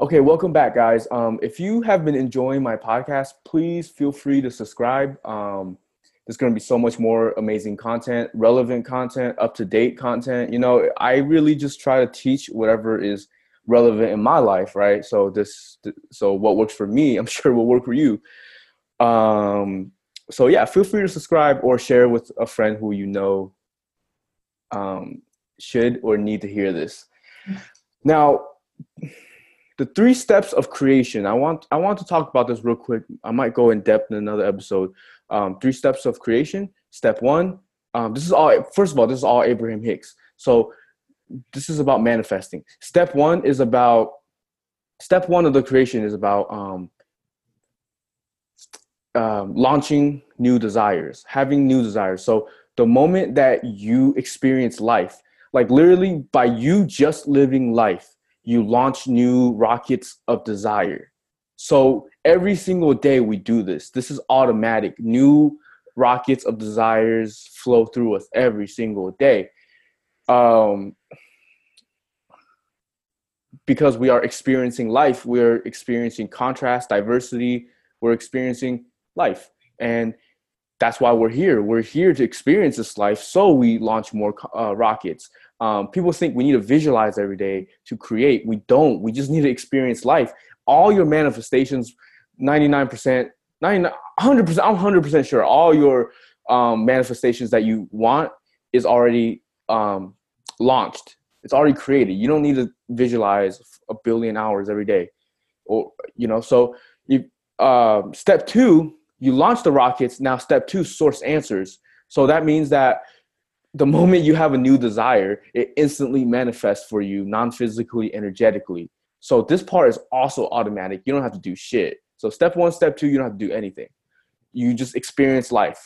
Okay, welcome back, guys. Um, if you have been enjoying my podcast, please feel free to subscribe. Um, there's going to be so much more amazing content, relevant content, up to date content. You know, I really just try to teach whatever is relevant in my life, right? So this, so what works for me, I'm sure will work for you. Um, so yeah, feel free to subscribe or share with a friend who you know um, should or need to hear this. Now, the three steps of creation. I want I want to talk about this real quick. I might go in depth in another episode. Um, three steps of creation. Step one. Um, this is all. First of all, this is all Abraham Hicks. So this is about manifesting. Step one is about. Step one of the creation is about um, um, launching new desires, having new desires. So the moment that you experience life, like literally by you just living life, you launch new rockets of desire. So every single day we do this. This is automatic. New rockets of desires flow through us every single day. Um, because we are experiencing life, we're experiencing contrast, diversity, we're experiencing life. And that's why we're here. We're here to experience this life, so we launch more uh, rockets. Um, people think we need to visualize every day to create. We don't. We just need to experience life. All your manifestations, 99%, 99 100%, I'm 100% sure all your um, manifestations that you want is already um, launched. It's already created. You don't need to visualize a billion hours every day. Or, you know, so you, uh, step two, you launch the rockets. Now, step two, source answers. So that means that the moment you have a new desire, it instantly manifests for you non physically, energetically. So this part is also automatic. You don't have to do shit. So step one, step two, you don't have to do anything. You just experience life,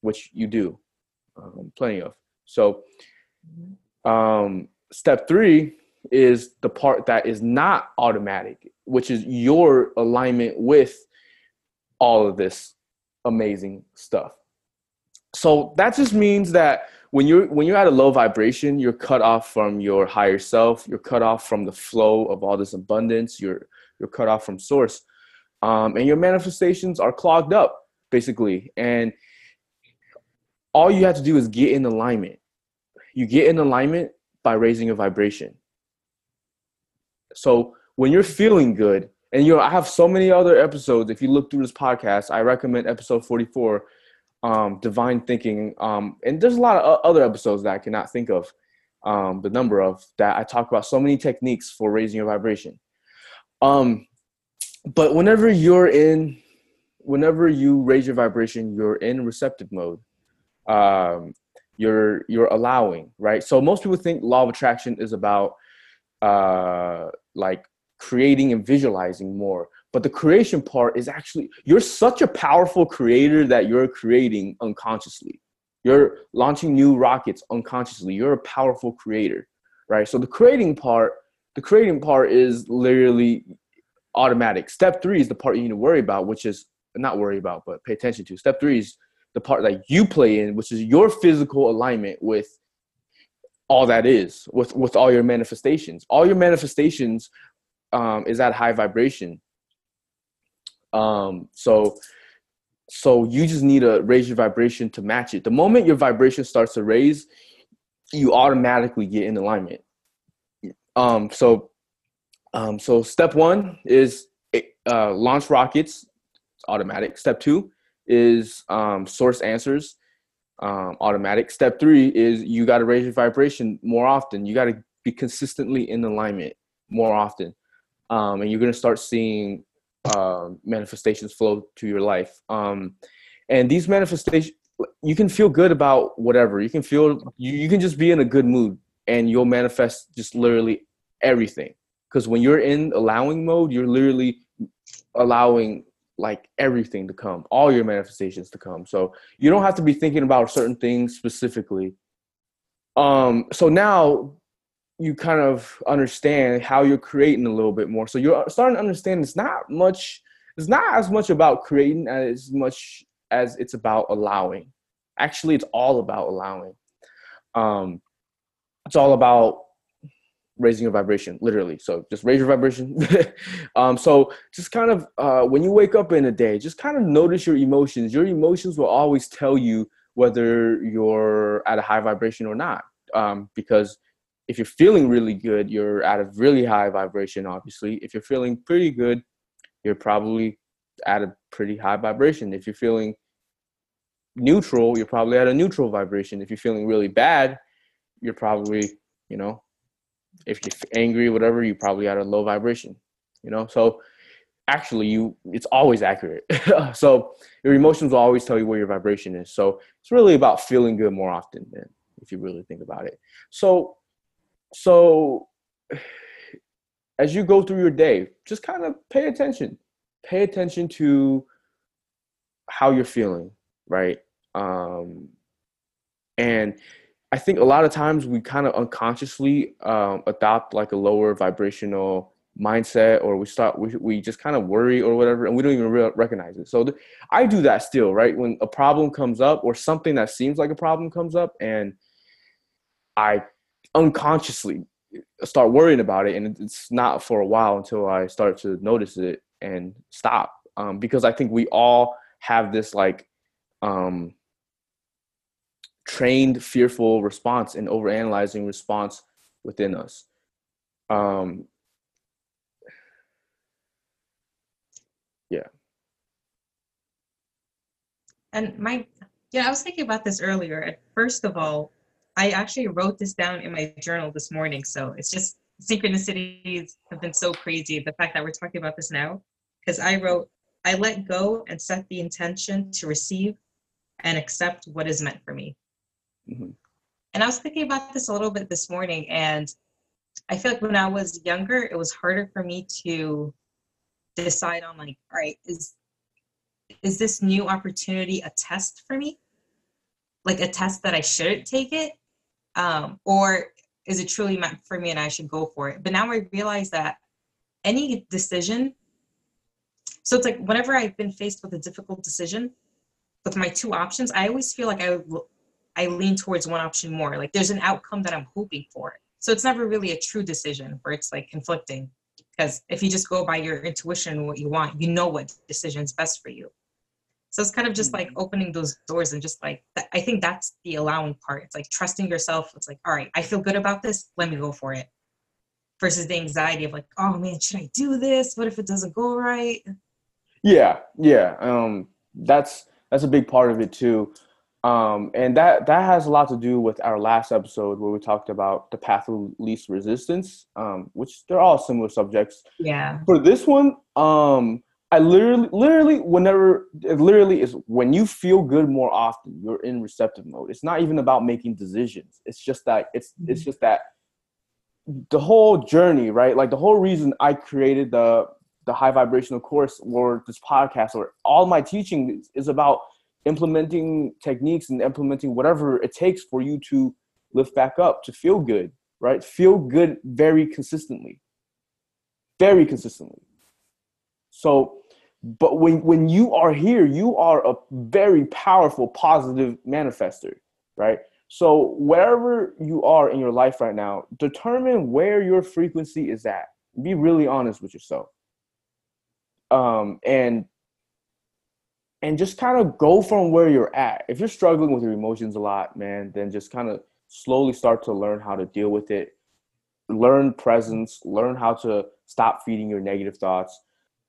which you do, um, plenty of. So um, step three is the part that is not automatic, which is your alignment with all of this amazing stuff. So that just means that when you're when you're at a low vibration you're cut off from your higher self you're cut off from the flow of all this abundance you're you're cut off from source um, and your manifestations are clogged up basically. And all you have to do is get in alignment. You get in alignment by raising your vibration. So when you're feeling good and you know i have so many other episodes if you look through this podcast i recommend episode 44 um, divine thinking, um, and there's a lot of other episodes that I cannot think of um, the number of that I talk about so many techniques for raising your vibration. Um, but whenever you're in, whenever you raise your vibration, you're in receptive mode. Um, you're you're allowing, right? So most people think law of attraction is about uh, like creating and visualizing more. But the creation part is actually you're such a powerful creator that you're creating unconsciously. You're launching new rockets unconsciously. You're a powerful creator right? So the creating part the creating part is literally automatic. Step three is the part you need to worry about which is not worry about but pay attention to. Step three is the part that you play in which is your physical alignment with all that is with with all your manifestations. All your manifestations um, is at high vibration um, so so you just need to raise your vibration to match it. The moment your vibration starts to raise, you automatically get in alignment. Um, so um, so step one is uh, launch rockets, automatic. Step two is um, source answers, um, automatic. Step three is you got to raise your vibration more often. You got to be consistently in alignment more often, um, and you're gonna start seeing uh, manifestations flow to your life. Um, and these manifestations, you can feel good about whatever. You can feel you, you can just be in a good mood, and you'll manifest just literally everything. Because when you're in allowing mode, you're literally allowing like everything to come, all your manifestations to come. So you don't have to be thinking about certain things specifically. Um, so now you kind of understand how you're creating a little bit more. So you're starting to understand it's not much, it's not as much about creating as much as it's about allowing. Actually, it's all about allowing. Um, it's all about raising your vibration, literally. So just raise your vibration. um, so just kind of uh, when you wake up in a day, just kind of notice your emotions. Your emotions will always tell you whether you're at a high vibration or not. Um, because if you're feeling really good, you're at a really high vibration, obviously. If you're feeling pretty good, you're probably at a pretty high vibration. If you're feeling neutral, you're probably at a neutral vibration. If you're feeling really bad, you're probably, you know, if you're angry, whatever, you're probably at a low vibration. You know, so actually, you it's always accurate. so your emotions will always tell you where your vibration is. So it's really about feeling good more often than if you really think about it. So, so as you go through your day, just kind of pay attention. Pay attention to how you're feeling, right? Um, and I think a lot of times we kind of unconsciously um, adopt like a lower vibrational mindset, or we start we we just kind of worry or whatever, and we don't even re- recognize it. So th- I do that still, right? When a problem comes up or something that seems like a problem comes up, and I unconsciously start worrying about it, and it's not for a while until I start to notice it and stop, um, because I think we all have this like um, trained fearful response and overanalyzing response within us. Um, yeah. And my, yeah, I was thinking about this earlier. First of all, I actually wrote this down in my journal this morning. So it's just synchronicities have been so crazy. The fact that we're talking about this now, because I wrote, I let go and set the intention to receive and accept what is meant for me. Mm-hmm. And I was thinking about this a little bit this morning, and I feel like when I was younger, it was harder for me to decide on like, all right, is is this new opportunity a test for me? Like a test that I shouldn't take it? Um, or is it truly meant for me and I should go for it? But now I realize that any decision, so it's like whenever I've been faced with a difficult decision, with my two options, I always feel like I I lean towards one option more. Like there's an outcome that I'm hoping for. So it's never really a true decision where it's like conflicting. Because if you just go by your intuition what you want, you know what decision is best for you. So it's kind of just like mm-hmm. opening those doors and just like I think that's the allowing part. It's like trusting yourself. It's like, all right, I feel good about this. Let me go for it. Versus the anxiety of like, oh man, should I do this? What if it doesn't go right? Yeah, yeah. Um, that's that's a big part of it too. Um, and that that has a lot to do with our last episode where we talked about the path of least resistance, um, which they're all similar subjects. Yeah. For this one, um, I literally, literally, whenever it literally is when you feel good more often, you're in receptive mode. It's not even about making decisions. It's just that it's mm-hmm. it's just that the whole journey, right? Like the whole reason I created the the high vibrational course or this podcast or all my teaching is about implementing techniques and implementing whatever it takes for you to lift back up to feel good right feel good very consistently very consistently so but when when you are here you are a very powerful positive manifester right? So wherever you are in your life right now determine where your frequency is at. Be really honest with yourself. Um and and just kind of go from where you're at. If you're struggling with your emotions a lot, man, then just kind of slowly start to learn how to deal with it. Learn presence, learn how to stop feeding your negative thoughts,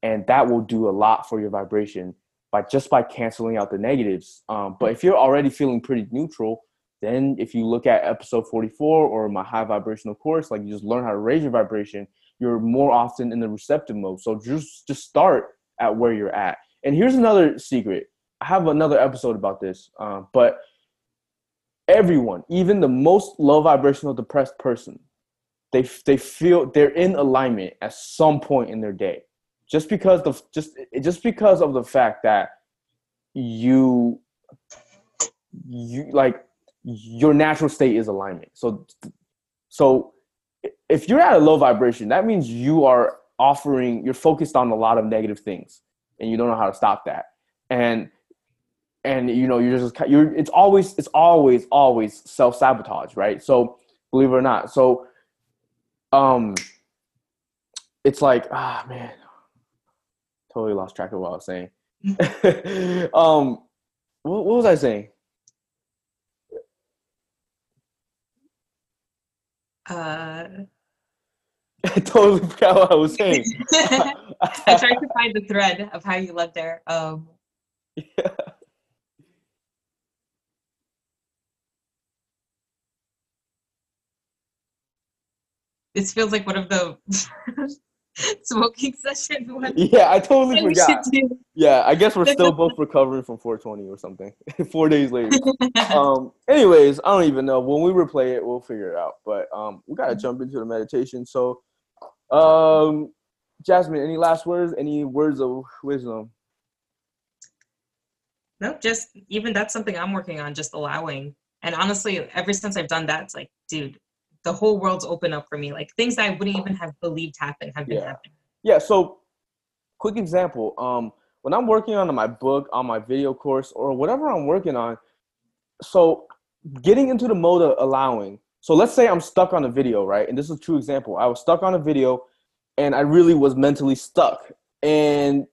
and that will do a lot for your vibration by just by canceling out the negatives. Um, but if you're already feeling pretty neutral, then if you look at episode 44 or my high vibrational course, like you just learn how to raise your vibration, you're more often in the receptive mode. So just just start at where you're at and here's another secret. I have another episode about this, uh, but everyone, even the most low vibrational depressed person, they they feel they're in alignment at some point in their day, just because the just just because of the fact that you you like your natural state is alignment. So so if you're at a low vibration, that means you are offering you're focused on a lot of negative things and you don't know how to stop that and and you know you're just you're it's always it's always always self-sabotage right so believe it or not so um, it's like ah man, totally lost track of what I was saying. um, what, what was I saying? Uh, I totally forgot what I was saying. I tried to find the thread of how you led there. Um, yeah. this feels like one of the smoking session ones. Yeah, I totally forgot. Yeah, I guess we're still both recovering from 420 or something. Four days later. um anyways i don't even know when we replay it we'll figure it out but um we gotta jump into the meditation so um jasmine any last words any words of wisdom no, just even that's something I'm working on, just allowing. And honestly, ever since I've done that, it's like, dude, the whole world's open up for me. Like things that I wouldn't even have believed happen have been Yeah. happening. yeah so quick example um when i'm working on my book on my video course or whatever i'm working on so getting into the mode of allowing so let's say i'm stuck on a video right and this is a true example i was stuck on a video and i really was mentally stuck and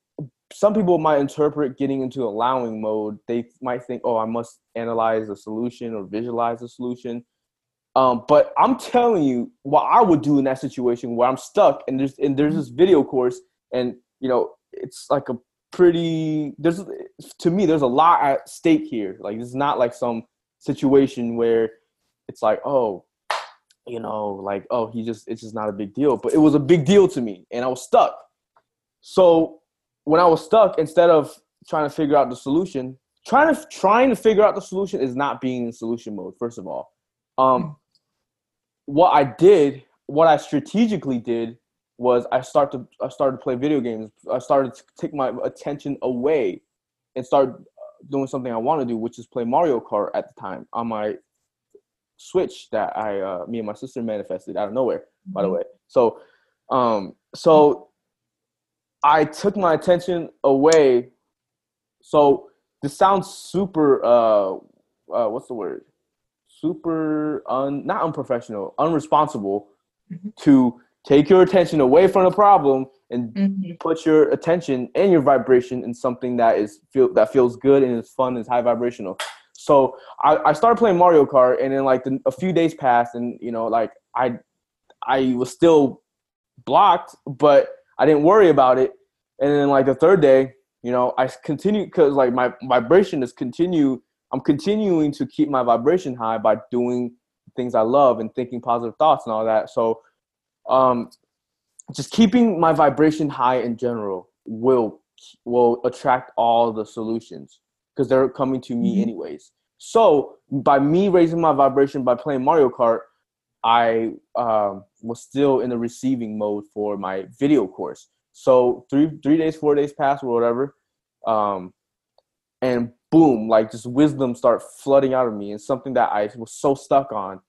some people might interpret getting into allowing mode they might think oh i must analyze a solution or visualize a solution um, but i'm telling you what i would do in that situation where i'm stuck and there's and there's this video course and you know it's like a pretty there's to me there's a lot at stake here. Like it's not like some situation where it's like oh you know like oh he just it's just not a big deal. But it was a big deal to me and i was stuck. So when i was stuck instead of trying to figure out the solution trying to trying to figure out the solution is not being in solution mode first of all. Um what i did what i strategically did was i start to i started to play video games. I started to take my attention away and start uh, doing something i want to do which is play mario kart at the time on my switch that i uh, me and my sister manifested out of nowhere by the way. So um so i took my attention away. So this sounds super uh, uh what's the word super un not unprofessional unresponsible Mhm. to take your attention away from the problem and Mhm. put your attention and your vibration in something that is feel that feels good and is fun and is high vibrational. So I, I started playing Mario Kart and then like the, a few days passed and you know like I I was still blocked but I didn't worry about it and then like the third day you know I continue because like my vibration is continue I'm continuing to keep my vibration high by doing things I love and thinking positive thoughts and all that so um just keeping my vibration high in general will will attract all the solutions because they're coming to me Mhm. anyways. So by me raising my vibration by playing Mario Kart, I um, was still in the receiving mode for my video course. So three three days, four days passed or whatever, um, and boom, like just wisdom start flooding out of me, and something that I was so stuck on.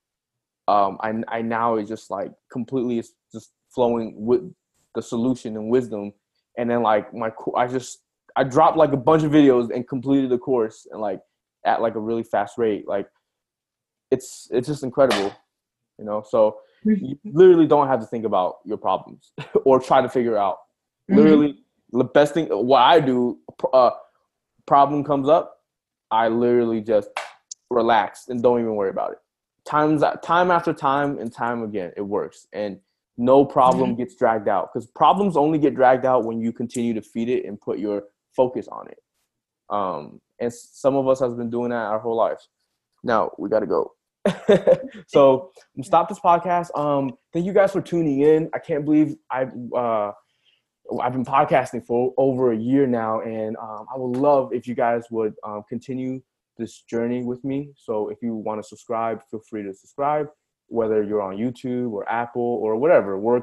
Um, I I now is just like completely is just flowing with the solution and wisdom, and then like my I just I dropped like a bunch of videos and completed the course and like at like a really fast rate. Like it's it's just incredible, you know. So you literally don't have to think about your problems or try to figure out. Mhm. Literally, the best thing what I do, uh, problem comes up, I literally just relax and don't even worry about it. Times time after time and time again, it works, and no problem gets dragged out because problems only get dragged out when you continue to feed it and put your focus on it. Um, and some of us has been doing that our whole lives. Now we got to go. so stop this podcast. Um, thank you guys for tuning in. I can't believe I've uh, I've been podcasting for over a year now, and um, I would love if you guys would um, continue this journey with me. So if you want to subscribe, feel free to subscribe, whether you're on YouTube or Apple or whatever. We're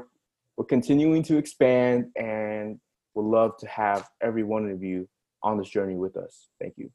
we're continuing to expand, and would love to have every one of you on this journey with us. Thank you.